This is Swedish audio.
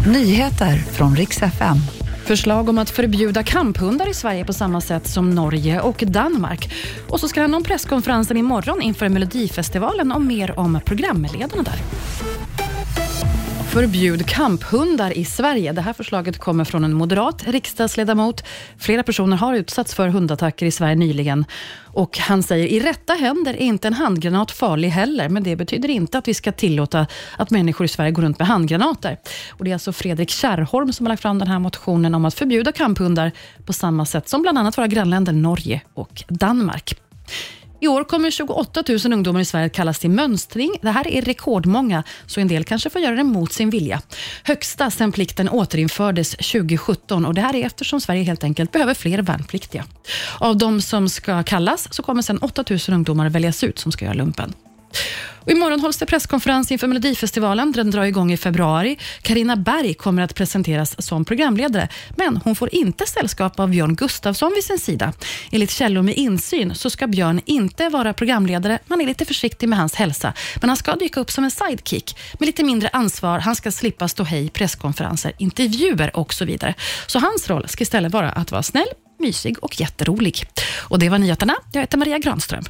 Nyheter från riks FM. Förslag om att förbjuda kamphundar i Sverige på samma sätt som Norge och Danmark. Och så ska han om presskonferensen imorgon inför Melodifestivalen och mer om programledarna där. Förbjud kamphundar i Sverige. Det här förslaget kommer från en moderat riksdagsledamot. Flera personer har utsatts för hundattacker i Sverige nyligen. Och Han säger i rätta händer är inte en handgranat farlig heller, men det betyder inte att vi ska tillåta att människor i Sverige går runt med handgranater. Och det är alltså Fredrik Kärrholm som har lagt fram den här motionen om att förbjuda kamphundar på samma sätt som bland annat våra grannländer Norge och Danmark. I år kommer 28 000 ungdomar i Sverige att kallas till mönstring. Det här är rekordmånga, så en del kanske får göra det mot sin vilja. Högsta sedan plikten återinfördes 2017 och det här är eftersom Sverige helt enkelt behöver fler värnpliktiga. Av de som ska kallas så kommer sedan 8 000 ungdomar väljas ut som ska göra lumpen. Och imorgon hålls det presskonferens inför Melodifestivalen. Den drar igång i februari. Karina Berg kommer att presenteras som programledare, men hon får inte sällskap av Björn Gustafsson vid sin sida. Enligt källor med insyn så ska Björn inte vara programledare. Man är lite försiktig med hans hälsa, men han ska dyka upp som en sidekick med lite mindre ansvar. Han ska slippa stå hej, presskonferenser, intervjuer och så vidare. Så hans roll ska istället vara att vara snäll, mysig och jätterolig. Och Det var nyheterna. Jag heter Maria Granström.